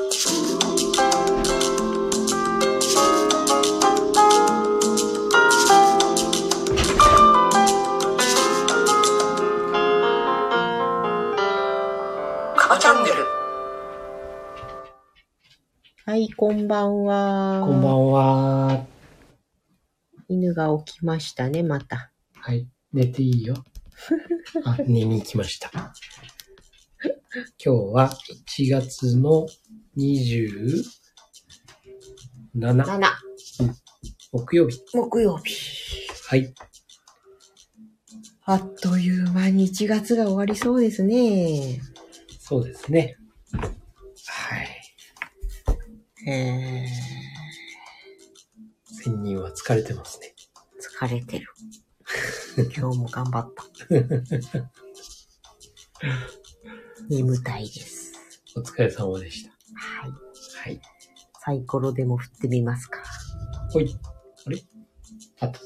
カバチャンネル。はい、こんばんは。こんばんは。犬が起きましたね、また。はい。寝ていいよ。あ、寝に行きました。今日は1月の27 7、木曜日。木曜日。はい。あっという間に1月が終わりそうですね。そうですね。はい。え仙人は疲れてますね。ー、疲れてる。今日も頑張った。眠たいです。お疲れ様でした。はい。はい。サイコロでも振ってみますか。ほい。あれ？あった。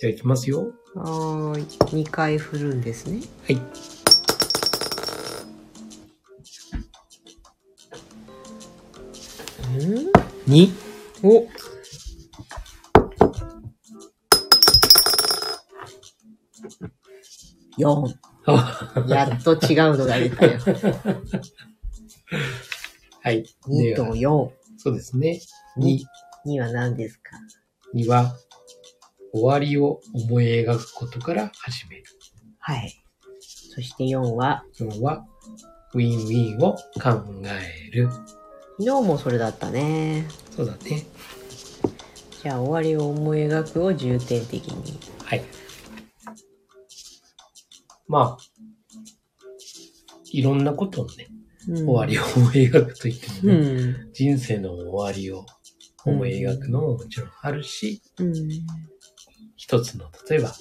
では行きますよ。はーい。2回振るんですね。はい。うん？2。お4。あやっと違うのが出たよ。はい。2とでは4。そうですね。2。2は何ですか？には、終わりを思い描くことから始める。はい。そして4は、4は、ウィンウィンを考える。昨日もそれだったね。そうだね。じゃあ、終わりを思い描くを重点的に。はい。まあ、いろんなことをね、うん、終わりを思い描くと言ってもうね、ん。人生の終わりを思い描くのももちろんあるし、うん。一つの、例えば、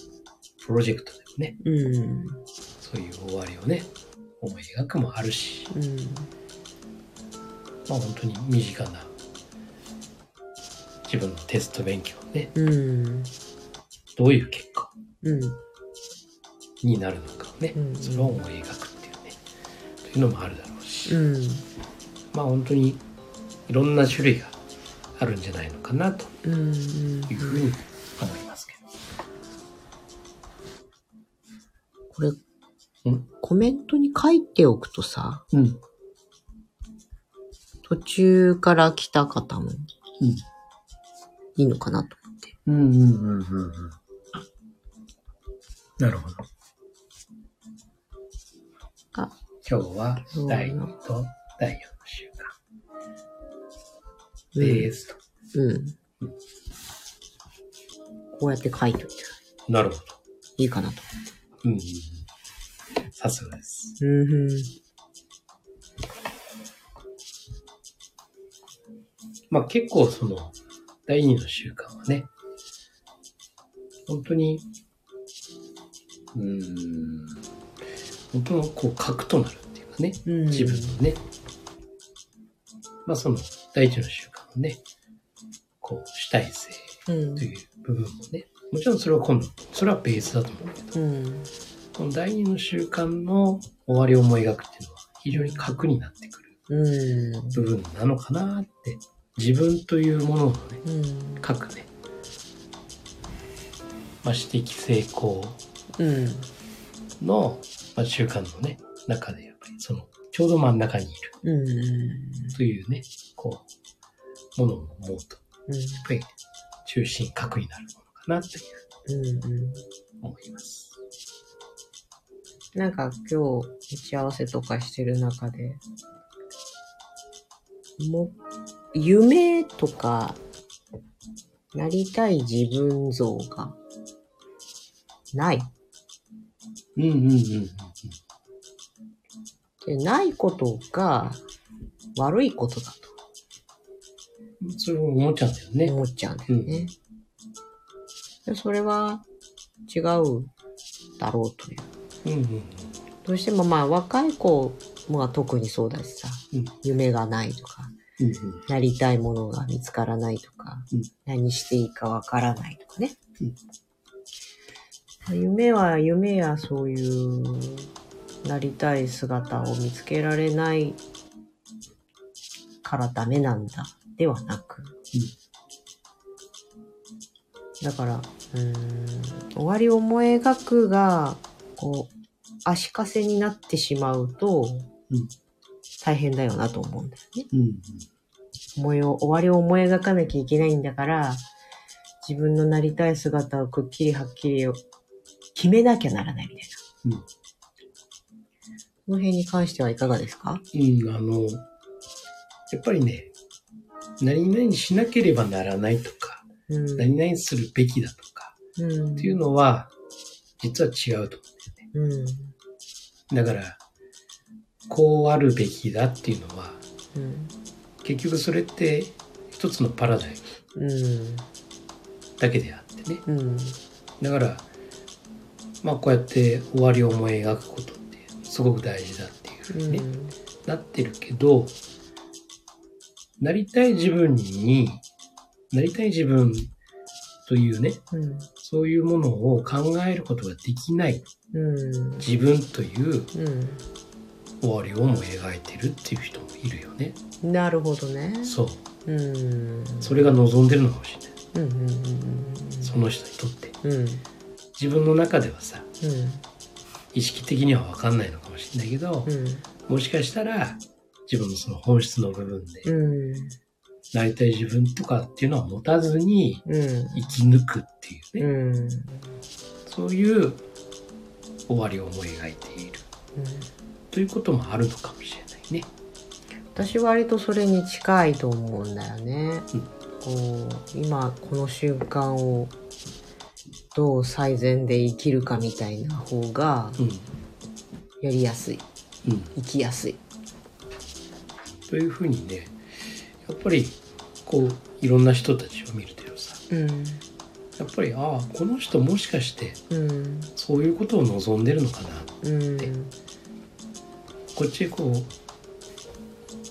プロジェクトでもね、うん。そういう終わりをね、思い描くもあるし、うん。まあ本当に身近な自分のテスト勉強ね、うん。どういう結果うん。になるのかをね、うんそれを思い描くっていうね、というのもあるだろうし、うん。まあ本当にいろんな種類があるんじゃないのかなとうん。いうふうに思いますけこれ、んコメントに書いておくとさ、ど。うん。途中から来た方もうん。いいのかなと思って。うんうんうんうんうん。なるほど。あ、今日は第2と第4の週間。うんですと。うん。こうやって書いておいてなるほど。いいかなとうんうんうん。さすがです。うん。まあ結構その、第2の習慣はね、本当に、うーん、本当のこう核となるっていうかね、うん自分のね、まあその第一の習慣のね、こう主体性うんという部分もね、もちろんそれは今度、それはベースだと思うけど、うん。この第2の習慣の終わりを思い描くっていうのは非常に核になってくるうん。部分なのかなって、自分というもののね、うん。各ね、まあ、私的成功うん。の、まあ、習慣のね、中でやっぱりその、ちょうど真ん中にいるうん。というね、こう、ものを思うと、うん。やっぱり中心核になるものかなといううん。うん。思います。なんか今日打ち合わせとかしてる中で、も、夢とか、なりたい自分像がない。うんうんうんうん。でないことが悪いことだそれを思っちゃうんだよね。と思っちゃうんだよね。でそれは違うだろうという。うんうんどうしてもまあ若い子は特にそうだしさ、うん夢がないとか、うん。うんなりたいものが見つからないとか、うん何していいかわからないとかね。夢は夢やそういうなりたい姿を見つけられないからダメなんだではなく、だから、うーん、終わりを思い描くが、こう、足かせになってしまうと、うん大変だよなと思うんだよね。うん。思いを、終わりを思い描かなきゃいけないんだから、自分のなりたい姿をくっきりはっきり決めなきゃならないみたいな。うんこの辺に関してはいかがですか？うん、あの、やっぱりね、何々しなければならないとか、うん。何々するべきだとか、うん。っていうのは、実は違うと思うん。う。だから、こうあるべきだっていうのは、うん。結局それって一つのパラダイムうん。だけであってね。うん。だから、まあこうやって終わりを思い描くことってすごく大事だっていうふうにね、なってるけど、なりたい自分に、なりたい自分というね、うん。そういうものを考えることができないうん。自分というう終わりを思い描いてるっていう人もいるよね。ん。なるほどね。そう。うん。それが望んでるのかもしれない。うん。うん。その人にとって。うん。うん。自分の中ではさ、うん。意識的には分かんないのかもしれないけど、うん。もしかしたら自分のその本質の部分で、うん。なりたい自分とかっていうのは持たずにうん。生き抜くっていうね、うん。そういう終わりを思い描いているということもあるのかもしれないね。私割とそれに近いと思うんだよね。うんこう今この瞬間をどう最善で生きるかみたいな方がうん。やりやすいうん。生きやすい。というふうにね、やっぱりこういろんな人たちを見るとさ、うんやっぱりああ、この人もしかしてうんそういうことを望んでるのかな。うんこっちこう、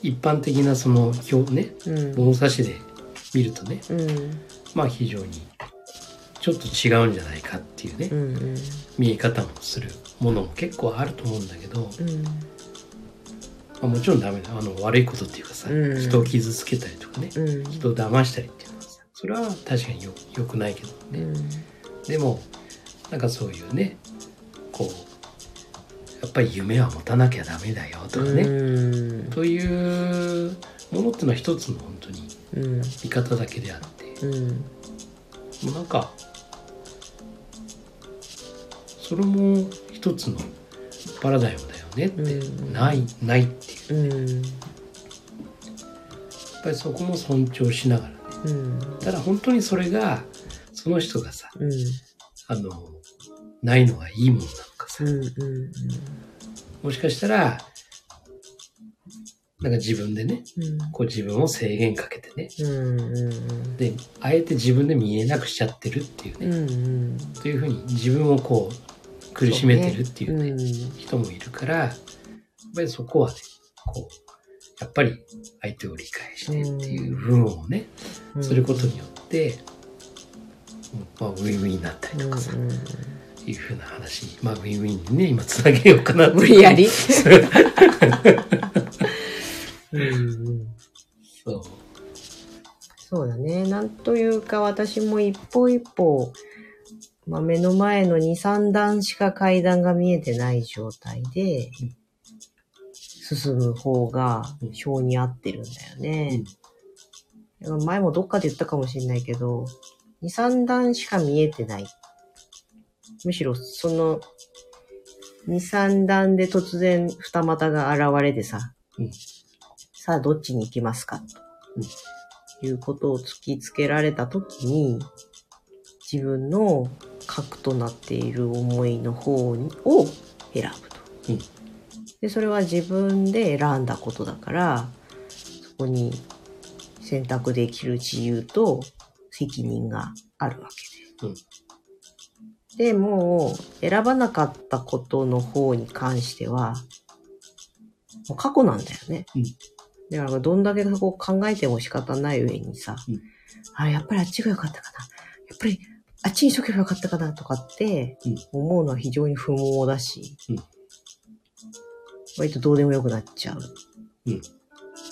一般的なその表ね、うん物差しで見るとね、うんまあ非常にちょっと違うんじゃないかっていうね、うんうん。見え方もするものも結構あると思うんだけど、うん。まあ、もちろんダメだ。あの悪いことっていうかさ、うん。人を傷つけたりとかね、うん。人を騙したりっていうのはさそれは確かによよくないけどね、うん。でもなんかそういうねこうやっぱり夢は持たなきゃダメだよとかね、うん。というものっていうのは一つの本当にうん。見方だけであってうん。もうなんかそれも一つのパラダイムだよねって、うん。ないないっていう。うん。やっぱりそこも尊重しながらね。うん。ただ本当にそれがその人がさうん。あのないのがいいもんなのかさ。うんもしかしたらなんか自分でねうん。こう自分を制限かけてね。であえて自分で見えなくしちゃってるっていうね、というふうに自分をこう苦しめてるっていうねうん人もいるからやっぱりそこはねこうやっぱり相手を理解してっていう部分をね、うん。することによって、まあ、ウィンウィンになったりとかさ、いうふうな話にまあウィンウィンにね今つなげようかな無理やり。う。んうん。そうそうだね。なんというか私も一歩一歩、まあ、目の前の2、3段しか階段が見えてない状態でうん進む方が性に合ってるんだよね。前もどっかで言ったかもしれないけど、2、3段しか見えてない。むしろその2、3段で突然二股が現れてさ、うんさあどっちに行きますか？ということを突きつけられたときに、自分の核となっている思いの方にを選ぶと。うんで、それは自分で選んだことだから、そこに選択できる自由と責任があるわけで。うんで、もう選ばなかったことの方に関しては、もう過去なんだよね。うんだからどんだけそこを考えても仕方ない上にさ、うんあ、やっぱりあっちが良かったかな。やっぱりあっちにしとけばよかったかなとかってうん思うのは非常に不毛だし、うん割とどうでもよくなっちゃう。うん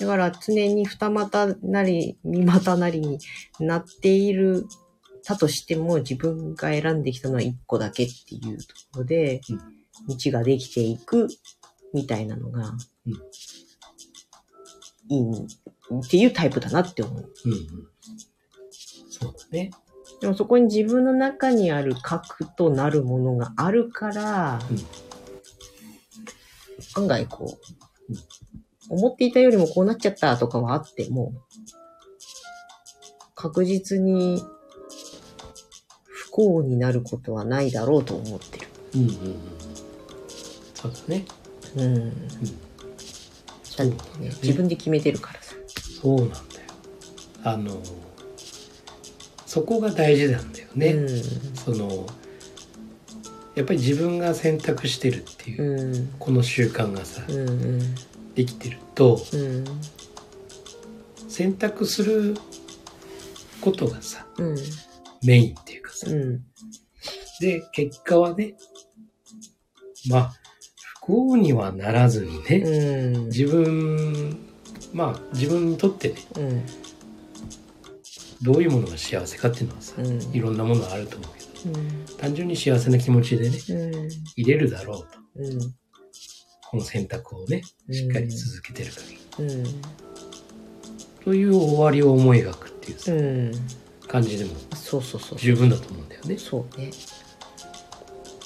だから常に二股なり三股なりになっている、たとしても自分が選んできたのは一個だけっていうところで、道ができていくみたいなのが、うんいいっていうタイプだなって思う。うんうん。そうだね。でもそこに自分の中にある核となるものがあるから、案外こう、思っていたよりもこうなっちゃったとかはあっても、確実に不幸になることはないだろうと思ってる。うんうんうん。そうだね。うん。だってね、自分で決めてるからさ。そうなんだよ。あの、そこが大事なんだよね。うん。その、やっぱり自分が選択してるっていう、うん。この習慣がさ、うん。うん。できてると、うん。選択することがさ、うん。メインっていうかさ、うん。で、結果はね、まあ、不幸にはならずにね、うん。自分、まあ、自分にとってね、うん。どういうものが幸せかっていうのはさ、うん。いろんなものあると思うけど、うん。単純に幸せな気持ちでね、うん。入れるだろうと。うん。この選択をね、しっかり続けてる限り。うん。という終わりを思い描くっていうさ、うん。感じでもそうそうそう。十分だと思うんだよね。そうね。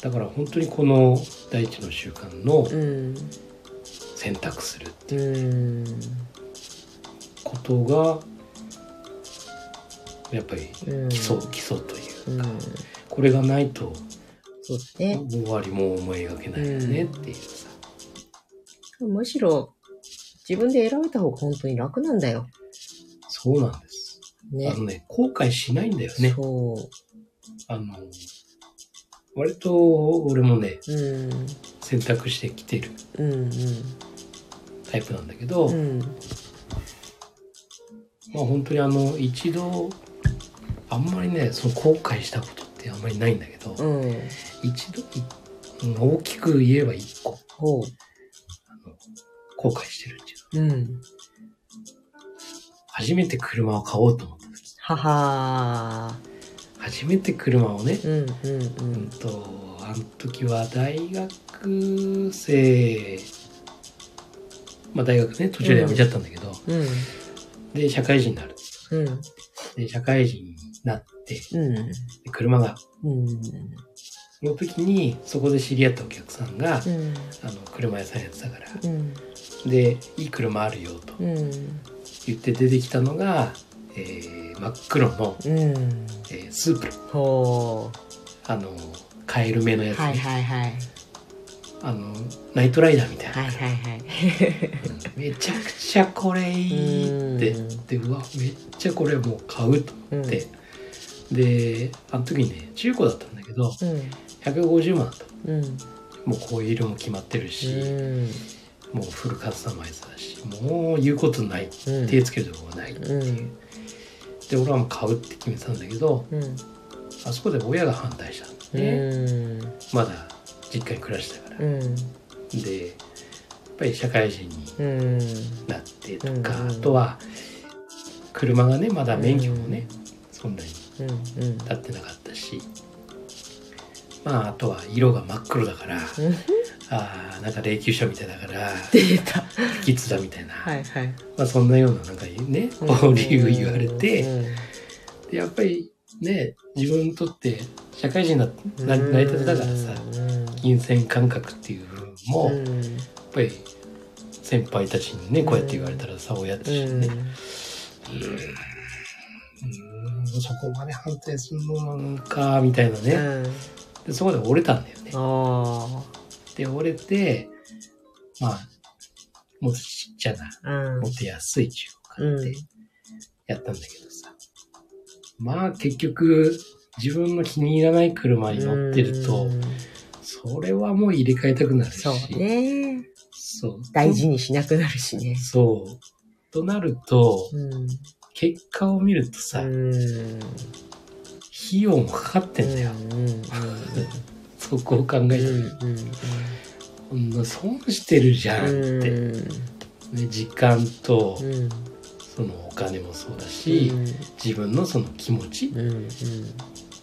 だから本当にこの第一の習慣のうん。選択するっていううん。ことが、やっぱりうん。基礎、基礎というか、うん。これがないとそうね。終わりも思い描けないよねっていうさ。むしろ、自分で選べた方が本当に楽なんだよ。そうなんです。ねあ。のね、後悔しないんだよね。そあの、割と俺もね、う。うん。選択してきてるうん。タイプなんだけど、うん。うん。まあ本当にあの、一度、あんまりね、その後悔したことってあんまりないんだけど、うん。一度大きく言えば一個。あの、後悔してるっていうのは。うん。初めて車を買おうと思った時。はは初めて車をね、ー。うん。ううんんと、あの時は大学生、まあ大学ね、途中で辞めちゃったんだけど、うん。で、社会人になる。うん。で、社会人になって、車が、の時にそこで知り合ったお客さんが、うん。あの、車屋さんやってたから、うん。で、いい車あるよとうん。言って出てきたのが、えー、真っ黒の、うん。えースープル。ほあの、カエル目のやう。つね、はいはいはい。あの、ナイトライダーみたいな。はいはいはい。めちゃくちゃこれいいってうんでうわめっちゃこれもう買うと思って、であの時にね中古だったんだけどうん。150万だったうん。もうこういう色も決まってるし、うん。もうフルカスタマイズだしもう言うことない、うん手つけるとこがないっていう、うんで俺はもう買うって決めてたんだけどうん。あそこで親が反対したんだね、まだ実家に暮らしてたから、うん。でやっぱり社会人にうん。なってとか、うんあとは車がねまだ免許もね、そんなに。立ってなかったし。まああとは色が真っ黒だから、うん。ああなんか霊柩車みたいだから。出た。不吉だみたいな、はいはい。まあそんなようななんかねこう理由言われて、でやっぱりね自分にとって社会人になななりたてだからさ金銭感覚っていう部分も、やっぱり先輩たちにねこうやって言われたらさ親としてね、うーんそこまで反対するのかみたいなね、でそこで折れたんだよね。あで折れてまあもっとちっちゃなもっと安い中古買ってやったんだけどさ、まあ結局自分の気に入らない車に乗ってると、それはもう入れ替えたくなるし。そうね。そう。大事にしなくなるしね。そう。となるとうん。結果を見るとさ、うん。費用もかかってんだよ、うん。そこを考えうん。てみる、こん。な損してるじゃん。って、うん。ね、時間とうん。そのお金もそうだし、自分のその気持ちうん。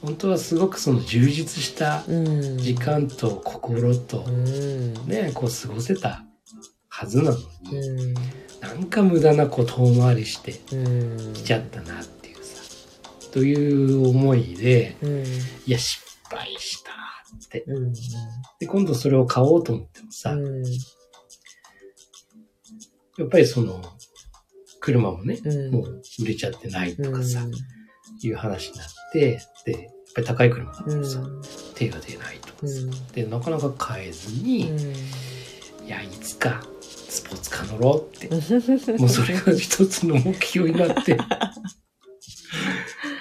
本当はすごくその充実した。時間と心とうん。ねこう過ごせたはずなのに、うん。なんか無駄なこう遠回りしてうん。きちゃったなっていうさという思いでうん。いや失敗したってうん。で今度それを買おうと思ってもさ、うん。やっぱりその車もね、うん。もう売れちゃってないとかさ、うんいう話になってでやっぱり高い車だからさ、うん。手が出ないとかさ、うんでなかなか買えずに、いやいつかスポーツカー乗ろうってもうそれが一つの目標になって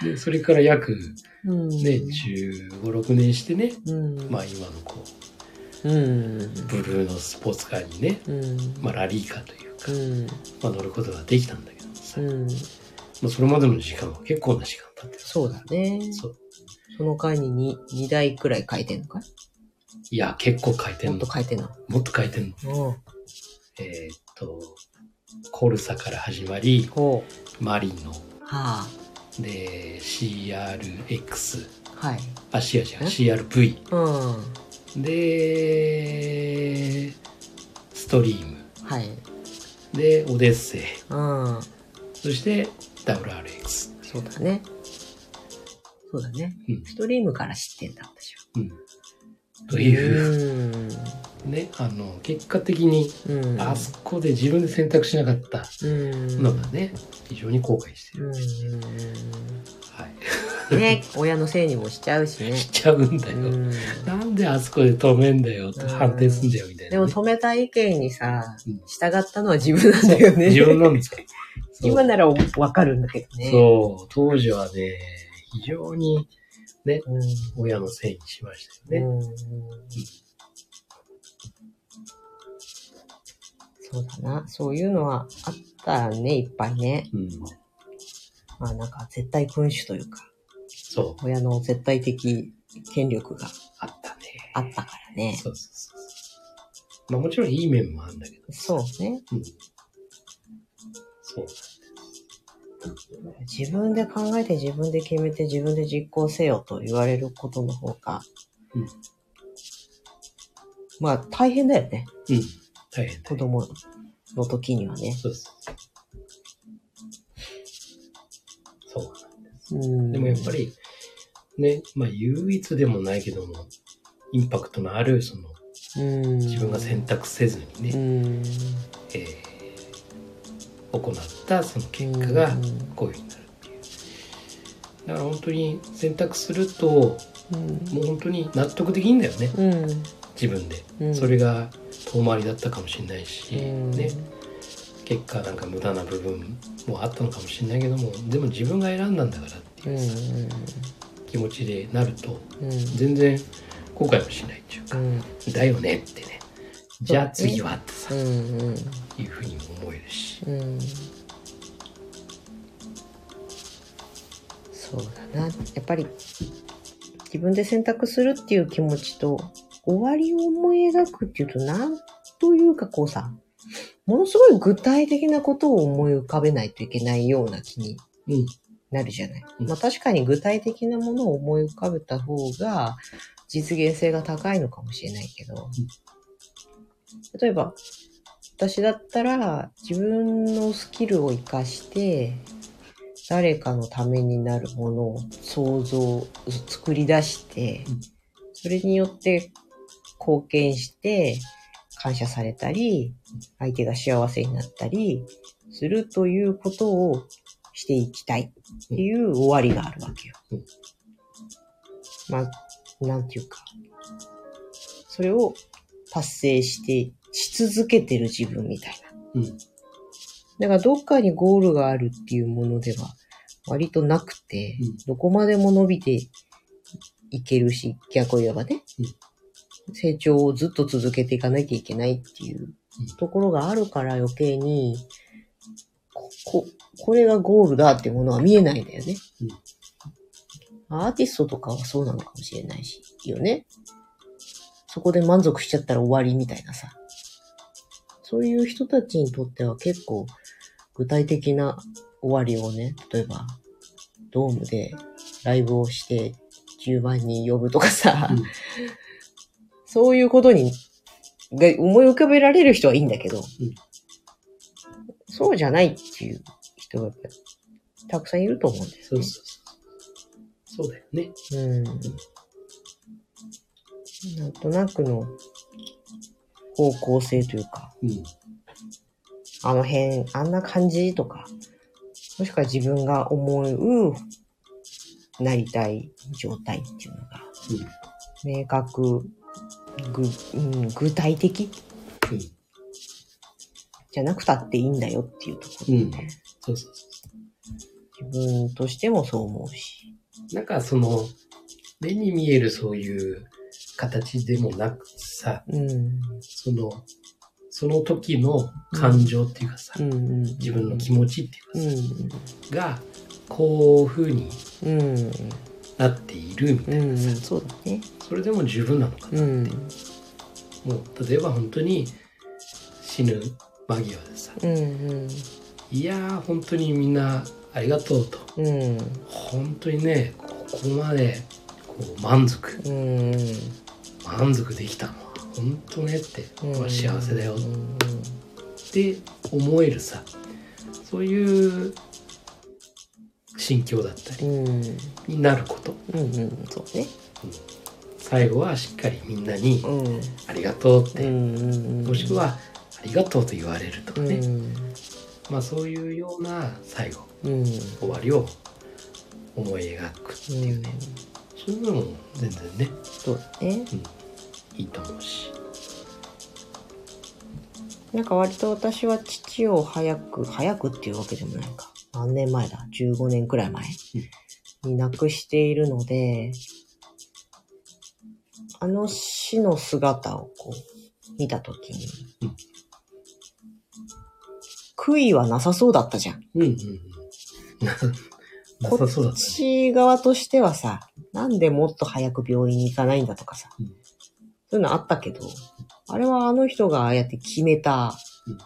でそれから約うん。ね1 5 6年してねうん。まあ今のこうん。うブルーのスポーツカーにね、うん。まあ、ラリーカーというか、うん。まあ、乗ることができたんだけどさ、うん。もうそれまでの時間は結構な時間経ってるそうだね。そうその間に 2, 2台くらい書いてんのかい？や結構書いてんもっのと書いてんの。もっと書いてんのうん。えーっとコルサから始まり。マリノはで CRX あ。はい。あ、違う違う、え？CRV。うん。で、ストリーム。はい。で、オデッセイ。うん。そして WRX。そうだね。そうだね。うんストリームから知ってんだ、私は。うん。という、ね、あの、結果的に。あそこで自分で選択しなかったうん。のがね、非常に後悔してる。うん。はい。ね、親のせいにもしちゃうしね。しちゃうんだよ。うん。なんであそこで止めんだよって判定すんだよみたいな、ね。でも止めた意見にさうん、従ったのは自分なんだよね。自分なんですか 今ならわかるんだけどね。そう、当時はね、非常にうん。親のせいにしましたよね。うんそうだな。そういうのはあったね、いっぱいね。うん。まあなんか絶対君主というか、そう、親の絶対的権力があったね。あったからね。そうそうそうそう。まあもちろんいい面もあるんだけど。そうね。うん。そう。自分で考えて自分で決めて自分で実行せよと言われることの方が、うんまあ大変だよね。うん。大変だ子供の時にはね。そうそうそう。そう。うん、でもやっぱり、ね、まあ唯一でもないけども、インパクトのある、その、うん、自分が選択せずにうね、ん、えー行ったその結果がこういうふうになるっていう。だから本当に選択すると、うん、もう本当に納得できんだよね、うん、自分で。うん、それが遠回りだったかもしれないし、うん、ね、結果なんか無駄な部分もあったのかもしれないけどもでも自分が選んだんだからってう、いう気持ちでなるとうん、全然後悔もしないっていうか、うん、だよねってね。じゃあ次はってさ、いうふうにも思えるし、うん。そうだな。やっぱり自分で選択するっていう気持ちと終わりを思い描くっていうとなんというかこうさ、ものすごい具体的なことを思い浮かべないといけないような気にうん。なるじゃない。うん。まあ確かに具体的なものを思い浮かべた方が実現性が高いのかもしれないけど、例えば私だったら自分のスキルを活かして誰かのためになるものを想像、作り出してうん、それによって貢献して感謝されたり、相手が幸せになったりするということをしていきたい。っていう終わりがあるわけよ。うん。まあ、なんていうか、それを達成して、し続けてる自分みたいな。うん。だからどっかにゴールがあるっていうものでは割となくて、うん。どこまでも伸びていけるし、逆を言えばね、成長をずっと続けていかなきゃいけないっていうところがあるから余計に、こ、ここれがゴールだっていうものは見えないんだよね。アーティストとかはそうなのかもしれないし、よね。そこで満足しちゃったら終わりみたいなさ。そういう人たちにとっては結構具体的な終わりをね、例えばドームでライブをして10万人呼ぶとかさ、うんそういうことにが思い浮かべられる人はいいんだけど、うんそうじゃないっていう人がやっぱりたくさんいると思うんだよね。そうそうそう。そうだよね。うん。なんとなくの方向性というか、うん。あの辺、あんな感じとか、もしくは自分が思う、なりたい状態っていうのが、明確、ぐ、うん、具体的？うん。じゃなくたっていいんだよっていうところでね、そうそうそ自分としてもそう思うし。う。なんかその、目に見えるそういう形でもなくさ、うん。その、その時の感情っていうかさ、うんうん。自分の気持ちっていううん。かさ、が、こういう風にうん。なっているみたうん。いなさ、そうだね。それでも十分なのかな。うん。もう、例えば本当に死ぬ間際でさ、うん。いやー、本当にみんなありがとうと。うん。うん。本当にね、ここまでこう満足、うん。満足できたのは、本当ねって、うん幸せだよっうん。て思えるさ、そういう心境だったりうん。になること。うん。うん。そうね。最後はしっかりみんなにうん。ありがとうっうて、ん。もしくはありがとうと言われるとかね、うん。まあそういうような最後、うん。終わりを思い描くっていうね、そういうのも全然ね、そうだね。いいと思うし。なんか割と私は父を早く、早くっていうわけでもないか。何年前だ ?15 年くらい前に亡くしているので、あの死の姿をこう、見たときにうん、悔いはなさそうだったじゃん。うんうんうん。な、なさそうだったね。父側としてはさ、なんでもっと早く病院に行かないんだとかさ、うんそういうのあったけど、あれはあの人がああやって決めたうん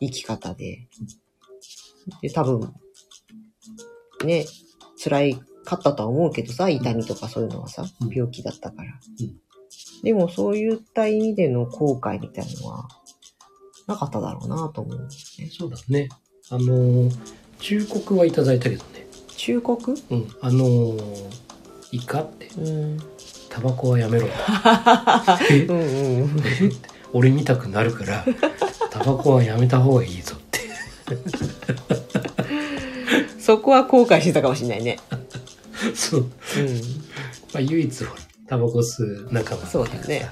生き方で、で、多分、ね、辛いかったとは思うけどさ、痛みとかそういうのはさうん、病気だったから。うんでもそういった意味での後悔みたいなのは、なかっただろうなと思う、ね。そうだね。あのー、忠告はいただいたけどね。忠告？うん。あのー、いいかって、うん。タバコはやめろ うんうん。俺見たくなるから、タバコはやめた方がいいぞ。そこは後悔してたかもしれないね。そう。うん。まあ唯一タバコ吸う仲間そうだね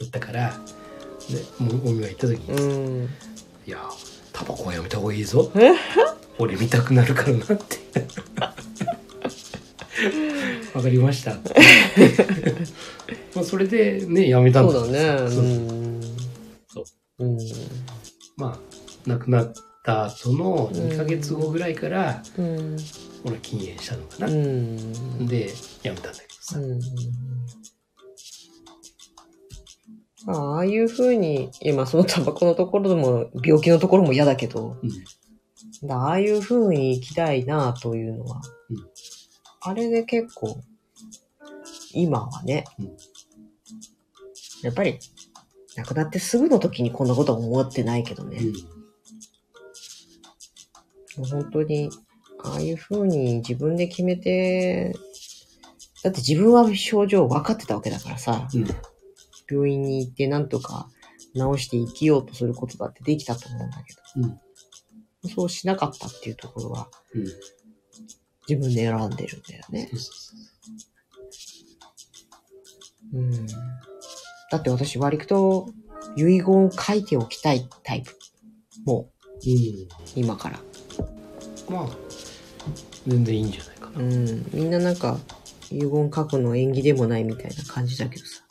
だったから、ね、おみが言った時に、うん。いや、タバコはやめた方がいいぞ。俺見たくなるからなって。わかりました。まあそれでね、やめたんそうだだね。そううん。そう。うん。まあ、亡くなったその2ヶ月後ぐらいから、うん。俺は禁煙したのかな。うん。で、やめたんだけどさ。うん。まあ、ああいう風に、今そのタバコのところでも、病気のところも嫌だけど、うん。だああいう風に生きたいなというのは、うんあれで結構、今はね、うんやっぱり、亡くなってすぐの時にこんなことは思ってないけどね、もう本当に、ああいう風に自分で決めて、だって自分は症状分かってたわけだからさ、うん。うん。病院に行ってなんとか治して生きようとすることだってできたと思うんだけど、うん。そうしなかったっていうところはうん。自分で選んでるんだよねそ。うん。だって私割と遺言を書いておきたいタイプ。もう、うん。今から。まあ、全然いいんじゃないかな。うん。みんななんか、遺言書くの縁起でもないみたいな感じだけどさ。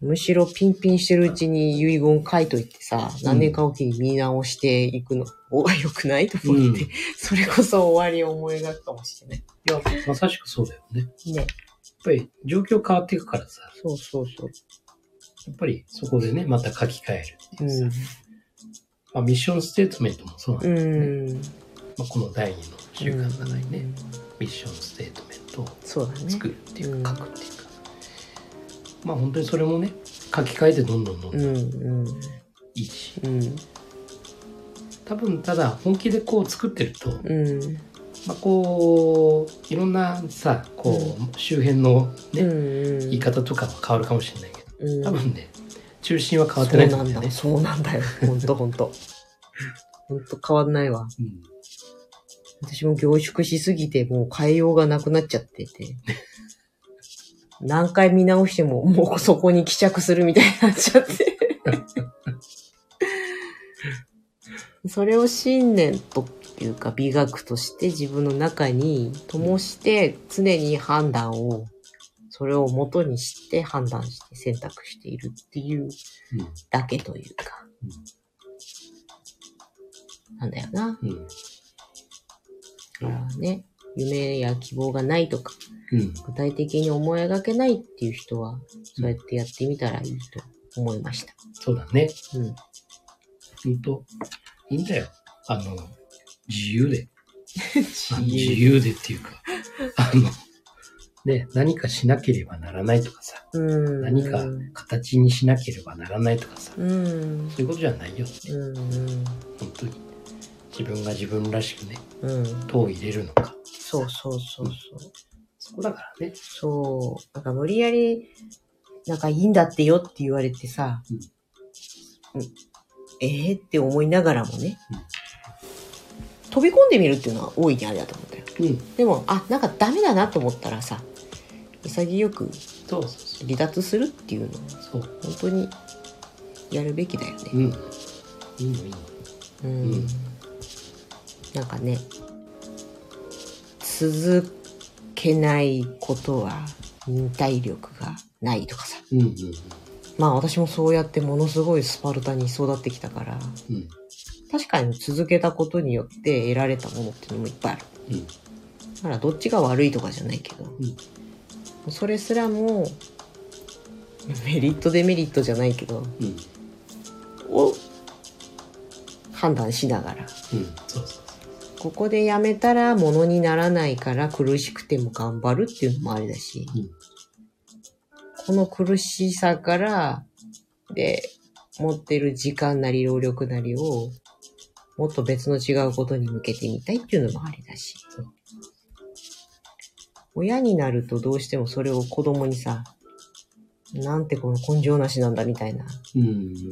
むしろピンピンしてるうちに遺言書いといてさ、何年かおきに見直していくの方が良くないと思って、うんそれこそ終わりを思い描くかもしれない。いや、まさしくそうだよね。やっね。ぱり状況変わっていくからさ、そうそうそう。やっぱりそこでね、また書き換えるってういうさ、ん。まあ、ミッションステートメントもそうなんうだけどね。ん。まあ、この第二の習慣がないね、うんミッションステートメントを。作るっていうか、うん書くっていうか。まあ本当にそれもね、書き換えてどんどんどんどうん。いいし、うん。多分ただ本気でこう作ってると、うん。まあこう、いろんなさ、こう、周辺のね、うん。言い方とかは変わるかもしれないけど、うん。多分ね、中心は変わってないんだよね。そうなんだ。そうなんだよ。ほんとほんと。ほんと変わんないわ。うん私も凝縮しすぎて、もう変えようがなくなっちゃってて。何回見直しても、もうそこに帰着するみたいになっちゃって。それを信念というか美学として自分の中に灯して常に判断を、それを元にして判断して選択しているっていううんだけというか。なんだよな。うんね、夢や希望がないとか、うん具体的に思い描けないっていう人は、そうやってやってみたらいいと思いました。そうだね。うん。ほんと、いいんだよ。あの、自由で。自自由でっていうか、あの、ね、何かしなければならないとかさ、うん。何か形にしなければならないとかさ、うん。そういうことじゃないよって、うん。本当に。自分が自分らしくね、うん。うん。どう入れるのか。そうそうそうそう。そこだからね。そう。なんか無理やり、なんかいいんだってよって言われてさ、うん、ええって思いながらもね、飛び込んでみるっていうのは大いにありだと思ったよ。うん。でも、あ、なんかダメだなと思ったらさ、潔く離脱するっていうのを。本当にやるべきだよね。うん。いいのいいの。うん。うんなんかね、続けないことは忍耐力がないとかさ。うんうんまあ私もそうやってものすごいスパルタに育ってきたから、うん。うん。確かに続けたことによって得られたものっていうのもいっぱいある。うん。だからどっちが悪いとかじゃないけど、それすらもメリットデメリットじゃないけど、うん。を判断しながら、うん。そうそうここでやめたらものにならないから苦しくても頑張るっていうのもありだし、うんこの苦しさから、で、持ってる時間なり労力なりを、もっと別の違うことに向けてみたいっていうのもありだし。親になるとどうしてもそれを子供にさ、なんてこの根性なしなんだみたいな。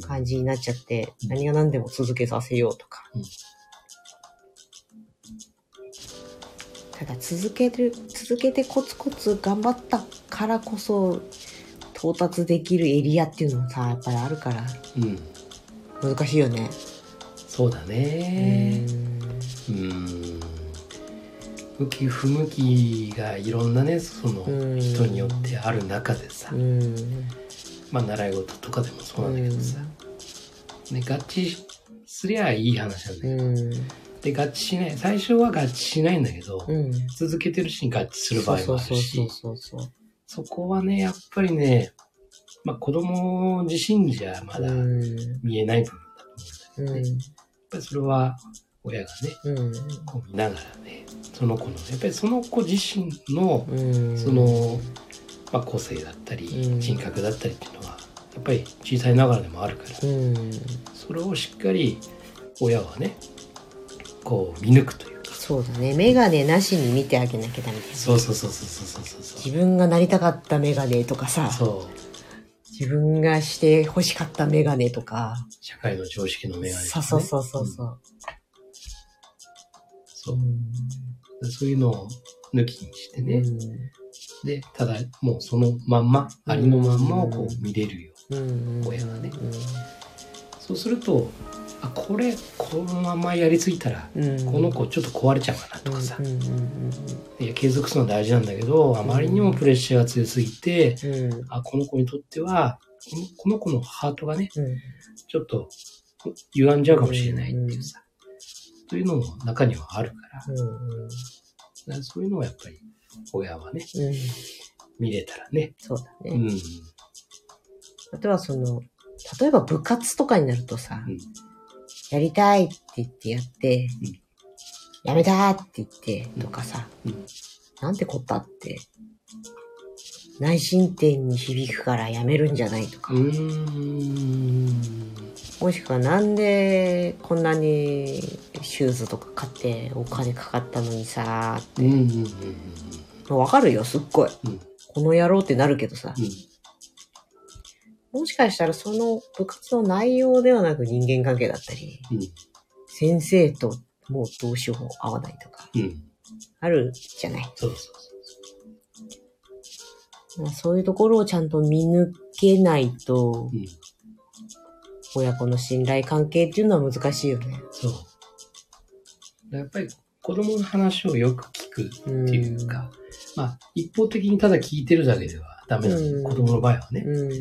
感じになっちゃって、何が何でも続けさせようとか。ただ続ける、続けてコツコツ頑張ったからこそ到達できるエリアっていうのもさ、やっぱりあるからうん。難しいよね。そうだね。ううん。向き不向きがいろんなね、そのうん人によってある中でさ。まあ習い事とかでもそうなんだけどさ、ね、合致すりゃいい話なんだよ。うん。で、合致しない。最初は合致しないんだけど、うん。続けてるうちに合致する場合もあるしそう、そうそう。そこはね、やっぱりね、まあ子供自身じゃまだうん。見えない部分だと思うんだうん。けどね。やっぱりそれは親がね、うん。こう見ながらね、その子の、やっぱりその子自身の、うん。その、まあ個性だったり、うん人格だったりっていうのは、やっぱり小さいながらでもあるから、うん。それをしっかり親はね、こう見抜くというか、そうだね。メガネなしに見てあげなきゃダメだよね。そうそうそうそうそうそうそう。自分がなりたかったメガネとかさ、そう。自分がして欲しかったメガネとか、社会の常識のメガネとかね、そうそうそうそうそう。うんそうそういうのを抜きにしてね。で、ただもうそのまんま、ありのまんまをこう見れるよ。うん。うん。親がねそうすると、あ、これ、このままやりすぎたら、うん。この子ちょっと壊れちゃうかなとかさう。ん。うん。いや、継続するのは大事なんだけど、あまりにもプレッシャーが強すぎて、うん。うん。あ、この子にとっては、この子のハートがね、うん。ちょっと歪んじゃうかもしれないっていうさ、というのも中にはあるから、うん。だからそういうのをやっぱり親はね、うん。見れたらね。そうだね。うん。あとはその、例えば部活とかになるとさ、うんやりたいって言ってやって、うん。やめたって言って、とかさ、うん。なんてこったって、内申点に響くからやめるんじゃないとか。もしくはなんでこんなにシューズとか買ってお金かかったのにさうんうんうんーわかるよ、すっごい。うん。この野郎ってなるけどさ、うん。もしかしたらその部活の内容ではなく人間関係だったり、うん。先生ともうどうしようも合わないとか、うん。あるじゃない？そうそうそまあそういうところをちゃんと見抜けないと、う。うん。親子の信頼関係っていうのは難しいよね。そう。やっぱり子供の話をよく聞くっていうか、まあ、一方的にただ聞いてるだけではダメなの、うん子供の場合はね。うん。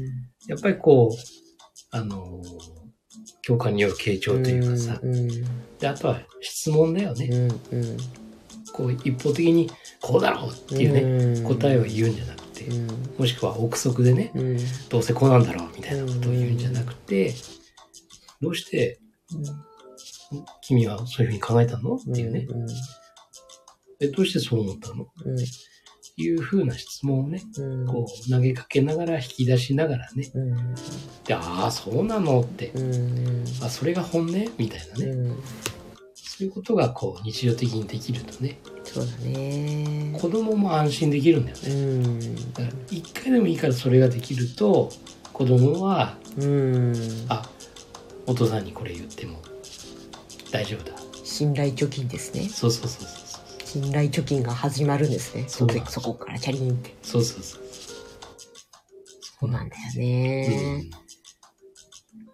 やっぱりこう、あのー共感による傾聴というかさ、うん。で、あとは質問だよね。うん。うん。こう、一方的に、こうだろうっていうね、ね答えを言うんじゃなくて、うん。もしくは憶測でね、うん。どうせこうなんだろうみたいなことを言うんじゃなくて、どうして君はそういうふうに考えたの？っていうね、え、どうしてそう思ったの？うん。いうふうな質問をね、うん。こう投げかけながら引き出しながらね、うん。で、ああ、そうなのって、うん。あ、それが本音？みたいなね、うん。そういうことがこう日常的にできるとね、そうだね。子供も安心できるんだようね。ん。だから一回でもいいからそれができると、子供は、うん。あ、お父さんにこれ言っても大丈夫だ。信頼貯金ですね。そうそうそうそう。信頼貯金が始まるんですね。そうそこそこからチャリンって。そうそうそう。そうなんだようね。ん。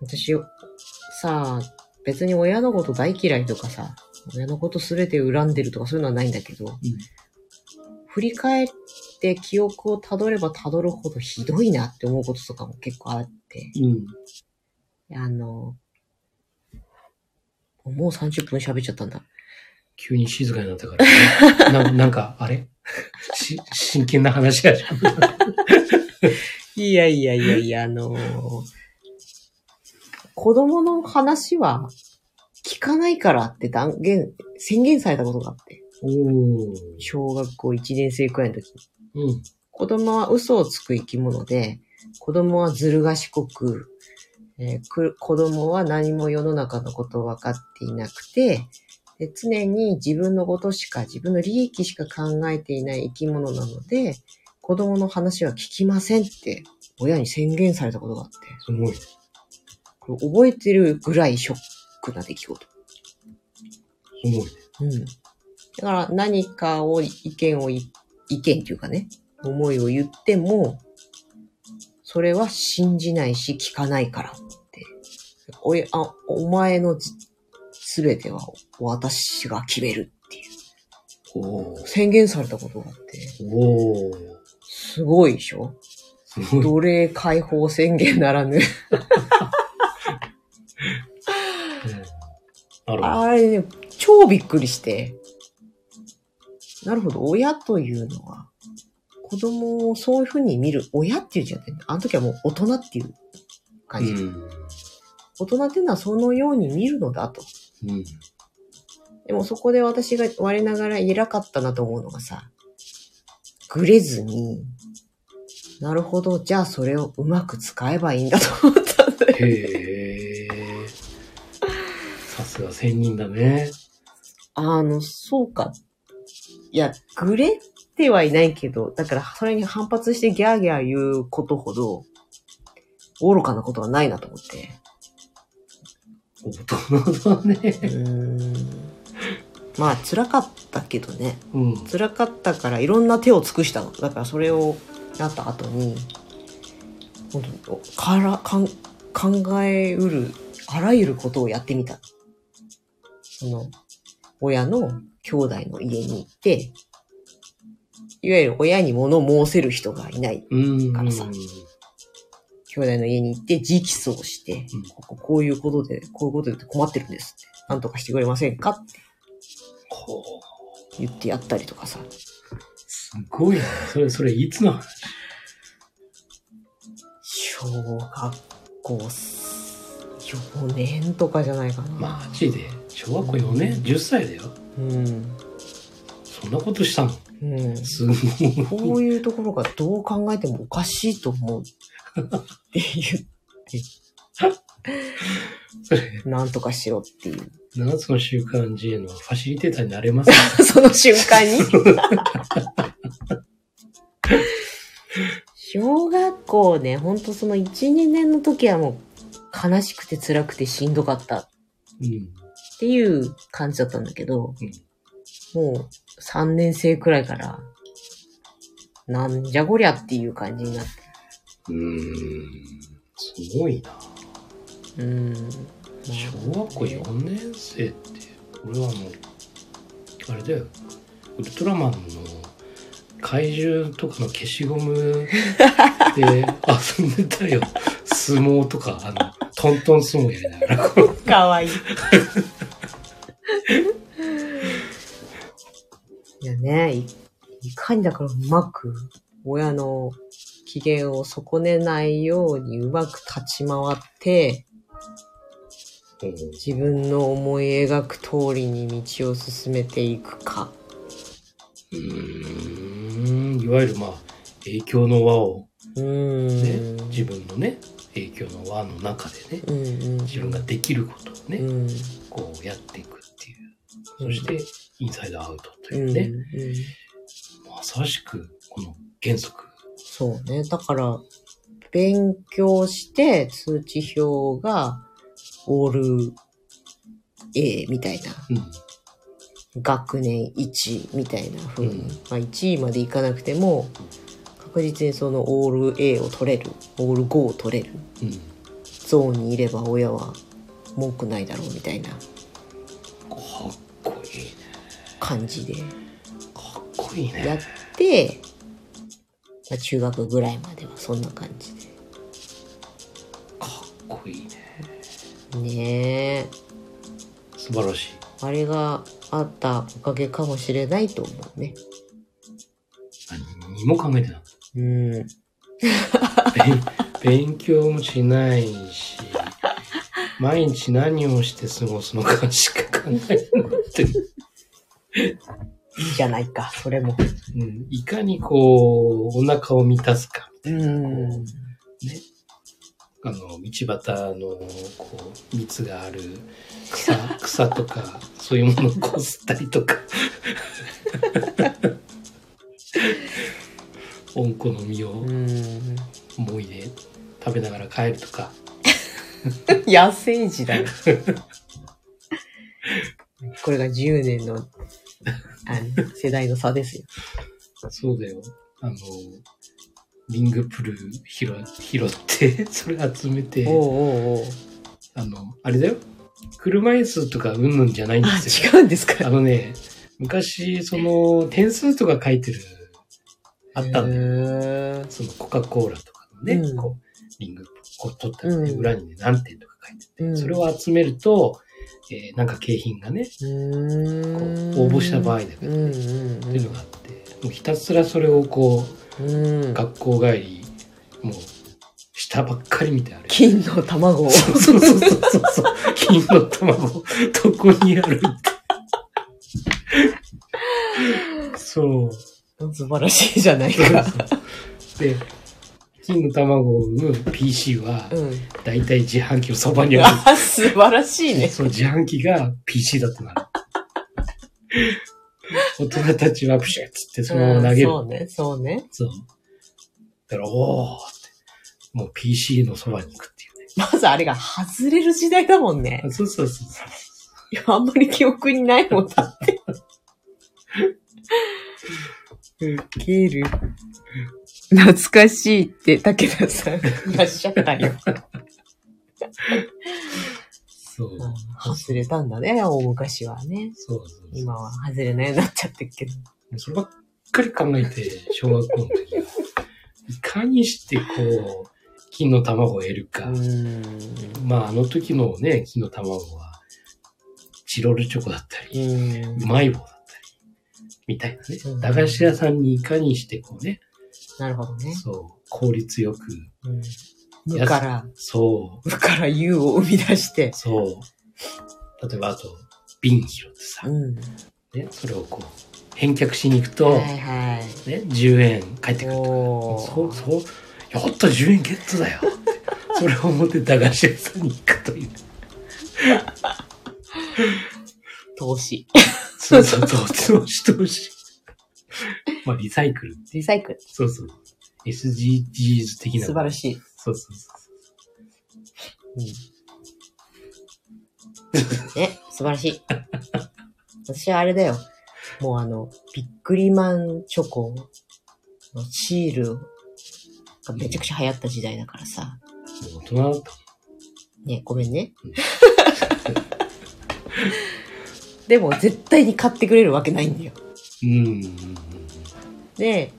私、さあ、別に親のこと大嫌いとかさ、親のことすべて恨んでるとかそういうのはないんだけど、振り返って記憶をたどればたどるほどひどいなって思うこととかも結構あって、うん。あの、もう30分喋っちゃったんだ。急に静かになったから、ね、ななんか、あれ？し真剣な話が。いやいやいやいや、あの子供の話は聞かないからって断言、宣言されたことがあって。小学校1年生くらいの時に。うん。子供は嘘をつく生き物で、子供はずる賢く、えーく子供は何も世の中のことを分かっていなくて、で常に自分のことしか、自分の利益しか考えていない生き物なので、子供の話は聞きませんって、親に宣言されたことがあって、すごい。これ覚えてるぐらいショックな出来事。すごいね。うん。だから何かを、意見をい、意見っていうかね、思いを言っても、それは信じないし聞かないからって。おい、あ、お前のすべては私が決めるっていう。宣言されたことがあって、おー。すごいでしょ？奴隷解放宣言ならぬ。なるほど。あれね、超びっくりして。なるほど、親というのは、子供をそういうふうに見る、親っていうんじゃないあの時はもう大人っていう感じ。うん。大人っていうのはそのように見るのだと。うん。でもそこで私が我ながら偉かったなと思うのがさ、ぐれずに、なるほど、じゃあそれをうまく使えばいいんだと思ったんだよ。へえ。さすが仙人だね。あの、そうか。いや、ぐれてはいないけど、だからそれに反発してギャーギャー言うことほど、愚かなことはないなと思って。大人だね。まあ、辛かったけどね。うん。辛かったからいろんな手を尽くしたの。だからそれをやった後に、本当にからかん考えうる、あらゆることをやってみた。その、親の兄弟の家に行って、いわゆる親に物申せる人がいないうん。からさ兄弟の家に行って直訴をして、うんこここういうことで、こういうことで困ってるんですって。なんとかしてくれませんかってほう言ってやったりとかさ。すごいね。それ、それ、いつの話？小学校、4年とかじゃないかな。マジで？小学校4年 ?10 歳だよ。うん。そんなことしたの？うん。すごい。こういうところがどう考えてもおかしいと思う。ってなんとかしろっていう。7つの習慣 G のファシリテーターになれます？か その瞬間に？小学校ね、ほんとその1、2年の時はもう悲しくて辛くてしんどかったっうん。ていう感じだったんだけど、もう3年生くらいから、なんじゃこりゃっていう感じになって。うーん。すごいな。うん。小学校4年生って、俺はもう、あれだよ。ウルトラマンの怪獣とかの消しゴムで遊んでたよ。相撲とか、あの、トントン相撲やりながら。かわいい。いやね、いいかにだからうまく親の機嫌を損ねないようにうまく立ち回って、自分の思い描く通りに道を進めていくか。うーん、いわゆるまあ、影響の輪をね、ん。自分のね、影響の輪の中でね、うんうん。自分ができることをね、うん。こうやっていくっていう。そして、インサイドアウトとうん、いうね、うん。まさしくこの原則。そうね。だから、勉強して通知表がオール A みたいな、うん。学年1みたいな風に、うんまあ1位までいかなくても、確実にそのオール A を取れる、オール5を取れるうん。ゾーンにいれば親は文句ないだろうみたいなかっこいいね。感じでかっこいいやっね。て、まあ、中学ぐらいまではそんな感じかっこいいね。で。ねえ。素晴らしい。あれがあったおかげかもしれないと思うね。何にも考えてない。うん。勉勉強もしないし、毎日何をして過ごすのかしか考えてない。いいじゃないか、それも。うん、いかにこう、お腹を満たすか。うん。ね。あの、道端の、こう、蜜がある草、草とか、そういうものをこすったりとか。温子の実をうん。思いで食べながら帰るとか。野生児だよ。これが10年の、あの、世代の差ですよ。そうだよ。あの、リングプル拾拾って、それ集めて、おうおうおうあの、あれだよ。車椅子とかうんぬんじゃないんであ、すよ。違うんですか？あのね、昔、その、点数とか書いてる、あったんだよ。よ。そのコカ・コーラとかのね、うんこう、リング、こう取ったらね、うん裏にね、何点とか書いてて、うんそれを集めると、えーなんか景品がね。こう応募した場合だけどうんうんっていうのがあって、もうひたすらそれをこう。学校帰り、もう、下ばっかり見てある。金の卵を。そうそうそうそうそう。金の卵、どこにあるって。そう。素晴らしいじゃないか。で、金の卵を産む PC は、うん。だいたい自販機のそばにある。あ、素晴らしいね。その自販機が PC だったなる。大人たちはプシュッつってそのまま投げる。うんそうね、そうね。そう。だから、おーって。もう PC のそばに行くっていうね。まずあれが外れる時代だもんね。あそうそうそうそう。いや、あんまり記憶にないもんだって。ウケる。懐かしいって、武田さんいらっしゃったよ。そう。外れたんだね、大昔はね。そうそう。今は外れないようになっちゃってるけど。そればっかり考えて、小学校の時は。いかにしてこう、金の卵を得るか。まあ、あの時のね、金の卵は、チロルチョコだったうり、ー。うんまい棒だったり、みたいなねうん。駄菓子屋さんにいかにしてこうね、なるほどね。そう、効率よくうん無から、そ無から有を生み出してう、。そう。例えば、あと、瓶拾ってさ、うん。ね、それをこう、返却しに行くと、はいはい。ね、10円返ってくるとか。おーそう、そう、やった、10円ゲットだよって。それを持って駄菓子屋さんに行くという。投資。そうそう、投資投資。まあ、リサイクル。リサイクル。そうそう。SDGs 的な。素晴らしい。そうそうそうん。ね、素晴らしい。私はあれだよ。もうあの、ビックリマンチョコのシールがめちゃくちゃ流行った時代だからさ。大人だったね、ごめんねうん。でも絶対に買ってくれるわけないんだよ。うん。で、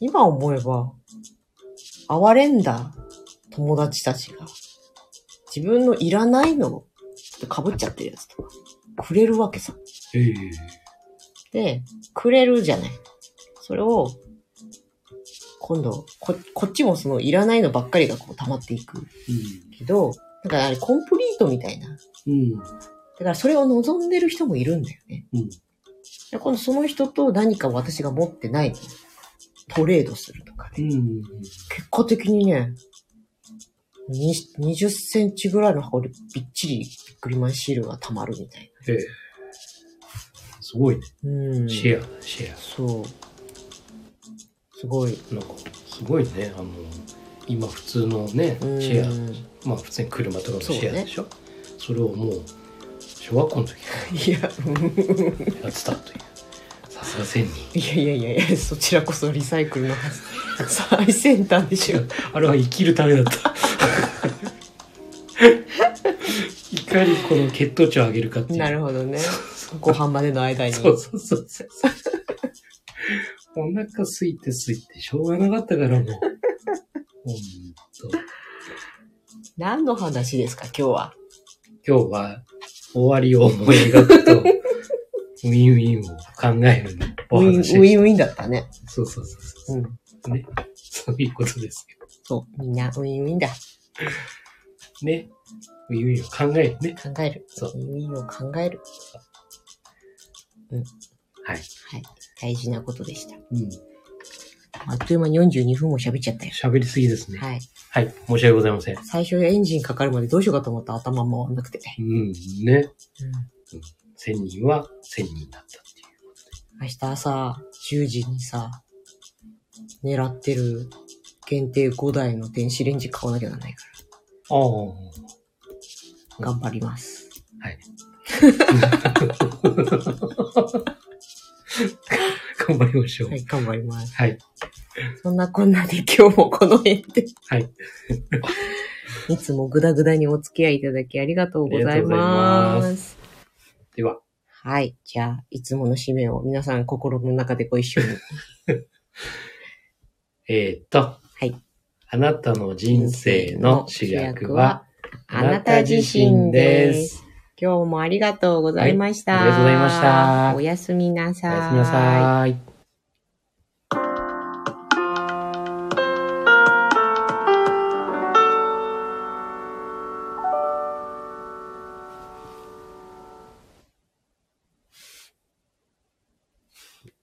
今思えば、哀れんだ友達たちが、自分のいらないのをちょっと被っちゃってるやつとか、くれるわけさ。ええで、くれるじゃない。それを、今度、こ、こっちもそのいらないのばっかりがこう溜まっていくけど、なんかあれコンプリートみたいな。うん。うん。だからそれを望んでる人もいるんだよね。うん。で今度その人と何か私が持ってないトレードするとかね。うん。結果的にね、に20センチぐらいの箱でびっちりビックリマンシールが溜まるみたいええすごいね。な。うん。シェアだ、シェそう。すごい。ア。なんか、すごいね。あの、今普通のね、うんシェア、まあ普通に車とかのシェアでしょ？そ,、れをもう、小学校の時かいや、らやってたという。さすが千人。いやいやいやいや、そちらこそリサイクルの 最先端でしょ。あれは生きるためだった。いかにこの血糖値を上げるかっていう。なるほどね。ご飯までの間に。そうそうそうそう。お腹空いて空いてしょうがなかったからもう。ほんと。何の話ですか、今日は。今日は終わりを思い描くと、ウィンウィンを考えるおウィンウ話ィンウィンだったね。そうそうそうそうう。ん。ね。そういうことですよ。そう。みんなウィンウィンだ。ね。ウィンウィンを考えるね。考える。そうウィンウィンを考える。はい。はい。大事なことでした。うん。あっという間に42分も喋っちゃったよ。喋りすぎですね。はい。はい。申し訳ございません。最初エンジンかかるまでどうしようかと思ったら頭回んなくて。うん。ね。うん。千人は千人だったっていう。明日朝10時にさ、狙ってる限定5台の電子レンジ買わなきゃならないかああ。ら、頑張ります。はい。頑張りましょう。はい、頑張ります。はい。そんなこんなで今日もこの辺で。はい。いつもグダグダにお付き合いいただきありがとうございありがとうございま。ますでは、はい。じゃあ、いつもの締めを皆さん心の中でご一緒に。えー、っと、はい。あなたの人生の主役は、あなた自身です。今日もありがとうございました。はいありがとうございましたおやすみなおさい。やすみなさい。